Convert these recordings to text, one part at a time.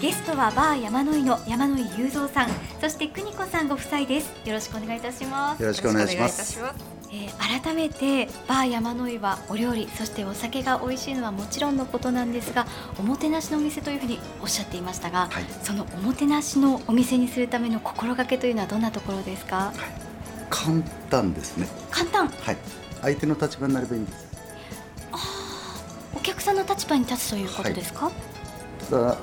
ゲストはバー山野井の山野井雄三さんそして邦子さんご夫妻です。よろしくお願いいたします。よろしくお願いします。えー、改めてバー山野井はお料理そしてお酒が美味しいのはもちろんのことなんですがおもてなしのお店というふうにおっしゃっていましたが、はい、そのおもてなしのお店にするための心がけというのはどんなところですか、はい、簡単ですね。簡単？はい。相手の立場になればいいんです。あお客さんの立場に立つということですか、はい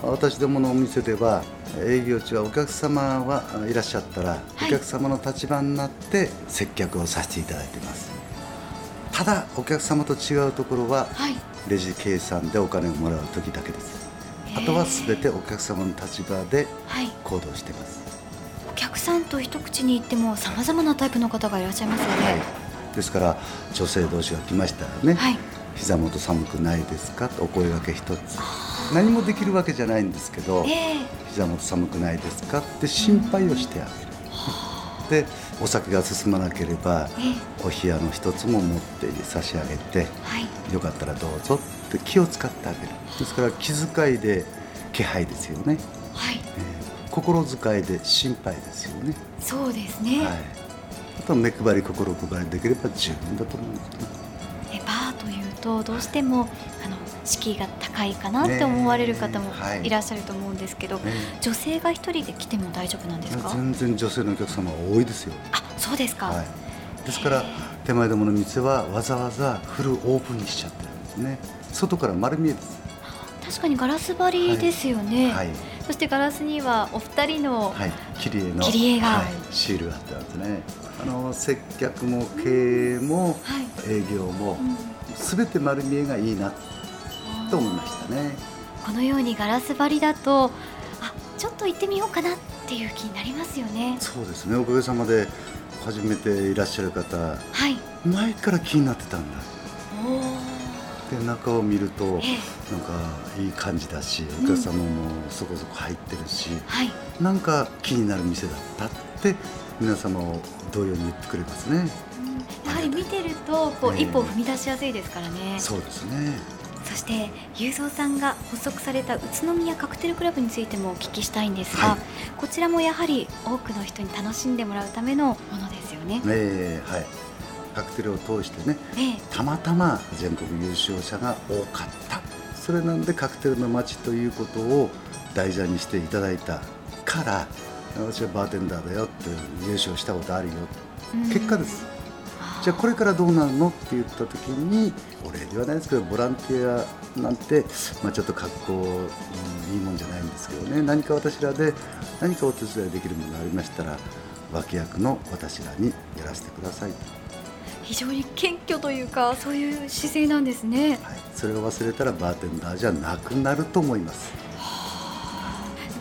私どものお店では営業中はお客様はいらっしゃったら、はい、お客様の立場になって接客をさせていただいています。ただお客様と違うところは、はい、レジ計算でお金をもらう時だけです。あとは全てお客様の立場で行動しています、はい、お客さんと一口に言ってもさまざまなタイプの方がいらっしゃいますよね、はい、ですから女性同士が来ましたらね、はい、膝元寒くないですか？とお声がけ一つ何もできるわけじゃないんですけど、えー、膝元寒くないですか？って心配をしてあげる、でお酒が進まなければ、えー、お冷やの一つも持って差し上げて、はい、よかったらどうぞって気を使ってあげる。ですから気遣いで気配ですよね、はい。えー、心遣いで心配ですよね。そうですね、はい、あとは目配り心配りできれば十分だと思うんですね。えバーというとどうしてもあの敷居が高いかなって思われる方もい。らっしゃると思うんですけど、ねはい、女性が一人で来ても大丈夫なんですか？全然女性のお客様多いですよ。あそうですか、はい、ですから手前どもの店はわざわざフルオープンにしちゃってるんですね。外から丸見えです。確かにガラス張りですよね、はい、そしてガラスにはお二人の、はい、切り絵の切り絵が、はい、シールが貼ってあるんですね。あの接客も経営も、営業も、すべて丸見えがいいなと思いましたね。このようにガラス張りだとあちょっと行ってみようかなっていう気になりますよね。そうですね。おかげさまで初めていらっしゃる方、はい、前から気になってたんだ。で中を見ると、なんかいい感じだしお客様もそこそこ入ってるし、うん、なんか気になる店だったって皆様を同様に言ってくれますね、うん、やはり見てるとこう、一歩踏み出しやすいですからね。そうですねそして雄三さんが発足された宇都宮カクテルクラブについてもお聞きしたいんですが、はい、こちらもやはり多くの人に楽しんでもらうためのものですよね。えー、はい。カクテルを通してね、えー、たまたま全国優勝者が多かった。それなんでカクテルの街ということを題材にしていただいたから私はバーテンダーだよって優勝したことあるよ、結果ですじゃあこれからどうなるの？って言った時にお礼ではないですけどボランティアなんて、まあ、ちょっと格好、うん、いいもんじゃないんですけどね。何か私らで何かお手伝いできるものがありましたら脇役の私らにやらせてください。と。非常に謙虚というかそういう姿勢なんですね、はい、それを忘れたらバーテンダーじゃなくなると思います。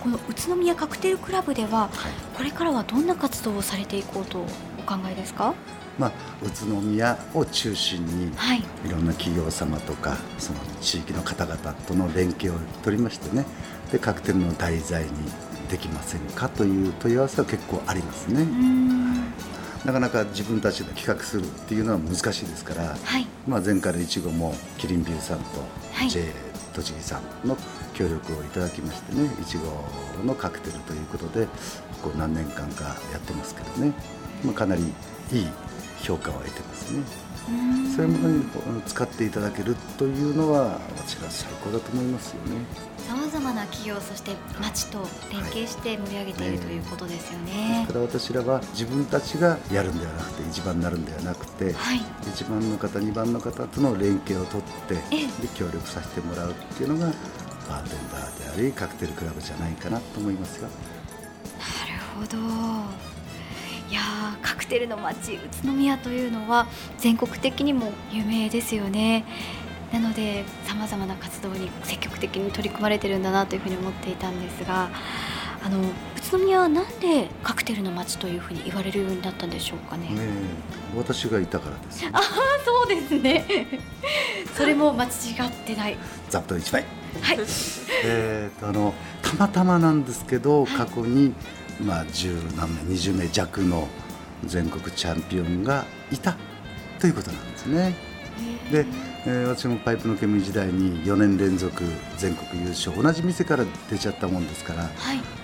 この宇都宮カクテルクラブでは、はい、これからはどんな活動をされていこうとお考えですか？まあ、宇都宮を中心に、はい、いろんな企業様とかその地域の方々との連携を取りましてね。でカクテルの題材にできませんかという問い合わせは結構ありますね。なかなか自分たちで企画するっていうのは難しいですから、はい、まあ、前回のいちごもキリンビューさんと J 栃木さんの協力をいただきましてねいちごのカクテルということでこう何年間かやってますけどね、まあ、かなりいい評価を得てますね。そういうものに使っていただけるというのは私は最高だと思いますよね。さまざまな企業そして町と連携して盛り上げている、はい、ということですよね。ですから私らは自分たちがやるんではなくて一番になるんではなくて、はい、1番の方2番の方との連携を取ってで協力させてもらうっていうのがバーテンダーでありカクテルクラブじゃないかなと思いますよ。なるほどいやカクテルの街宇都宮というのは全国的にも有名ですよねなのでさまざまな活動に積極的に取り組まれてるんだなというふうに思っていたんですがあの宇都宮はなんでカクテルの街というふうに言われるようになったんでしょうかね。ね私がいたからです、ああそうですね。それも間違ってない。ざっと一枚。はい。えっとあのたまたまなんですけど、過去にまあ、10何名20名弱の全国チャンピオンがいたということなんですね。で、えー、私もパイプの煙時代に4年連続全国優勝同じ店から出ちゃったもんですから、はい、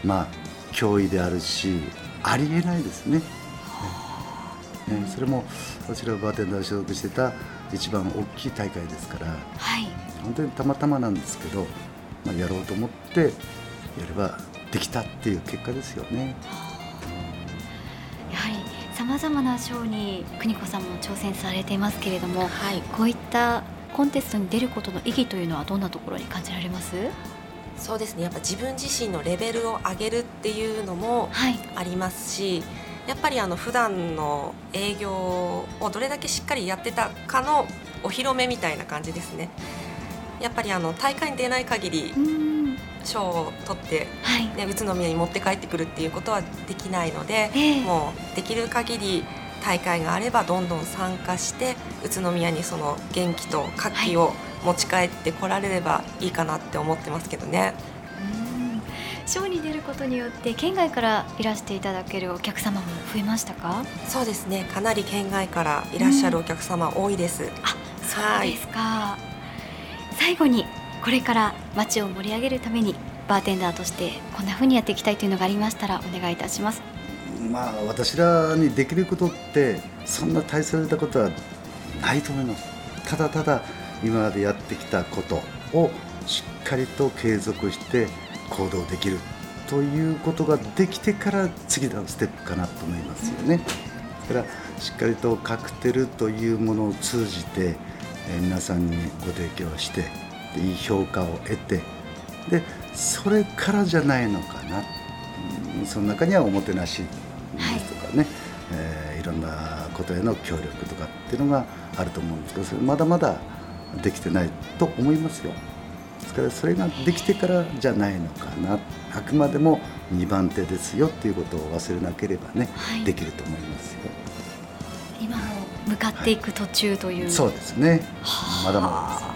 まあ脅威であるしありえないですね。ねそれも私らバーテンダー所属してた一番大きい大会ですから、はい、本当にたまたまなんですけど、まあ、やろうと思ってやればできたっていう結果ですよね。やはりさまざまな賞に邦子さんも挑戦されていますけれども、はい、こういったコンテストに出ることの意義というのはどんなところに感じられます？そうですね。やっぱ自分自身のレベルを上げるっていうのもありますし、はい、やっぱりあの普段の営業をどれだけしっかりやってたかのお披露目みたいな感じですね。やっぱりあの大会に出ない限り賞を取って、ね、宇都宮に持って帰ってくるっていうことはできないので、もうできる限り大会があればどんどん参加して宇都宮にその元気と活気を持ち帰ってこられればいいかなって思ってますけどね。ショーに出ることによって県外からいらしていただけるお客様も増えましたか？そうですね。かなり県外からいらっしゃるお客様多いです、あそうですか、はい、最後にこれから街を盛り上げるためにバーテンダーとしてこんなふうにやっていきたいというのがありましたらお願いいたしますまあ私らにできることってそんな大それたことはないと思いますただただ今までやってきたことをしっかりと継続して行動できるということができてから次のステップかなと思いますよね。だからしっかりとカクテルというものを通じて、皆さんにご提供していい評価を得てでそれからじゃないのかな、うん、その中にはおもてなしとかね、はいえー、いろんなことへの協力とかっていうのがあると思うんですけどそれまだまだできてないと思いますよ。ですからそれができてからじゃないのかな。あくまでも2番手ですよっていうことを忘れなければね、はい、できると思いますよ。今も向かっていく途中という、はい、そうですね。まだまだです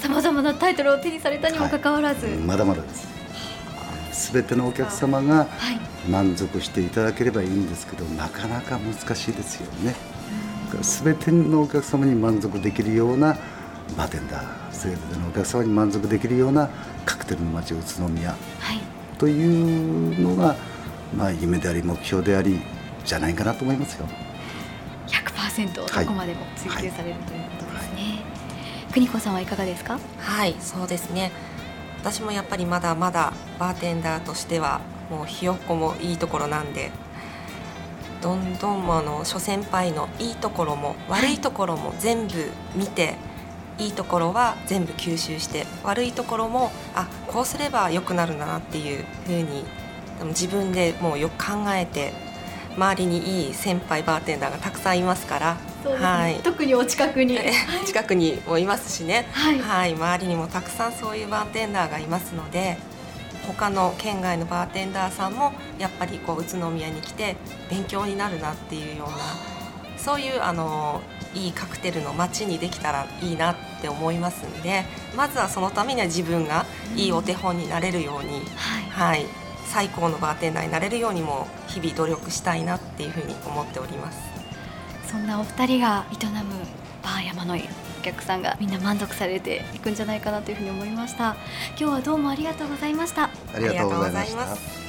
さまざまなタイトルを手にされたにもかかわらず、はい、まだまだです。すべてのお客様が満足していただければいいんですけど、なかなか難しいですよね。すべてのお客様に満足できるようなバーテンダーすべてのお客様に満足できるようなカクテルの街宇都宮、はい、というのが、まあ、夢であり目標でありじゃないかなと思いますよ。100%どこまでも追求される、はい、ということ。邦子さんはいかがですか？はいそうですね。私もやっぱりまだまだバーテンダーとしてはもうひよっこもいいところなんでどんどんあの諸先輩のいいところも悪いところも全部見て、いいところは全部吸収して悪いところもあこうすれば良くなるんだなっていうふうに自分でもうよく考えて周りにいい先輩バーテンダーがたくさんいますからね、はい、特にお近くに。近くにもいますしね、はい、はい、周りにもたくさんそういうバーテンダーがいますので他の県外のバーテンダーさんもやっぱりこう宇都宮に来て勉強になるなっていうようなそういうあのいいカクテルの街にできたらいいなって思いますんでまずはそのためには自分がいいお手本になれるように、うん、はい、はい、最高のバーテンダーになれるようにも日々努力したいなっていうふうに思っております。そんなお二人が営むバー山のお客さんがみんな満足されていくんじゃないかなというふうに思いました。今日はどうもありがとうございました。ありがとうございました。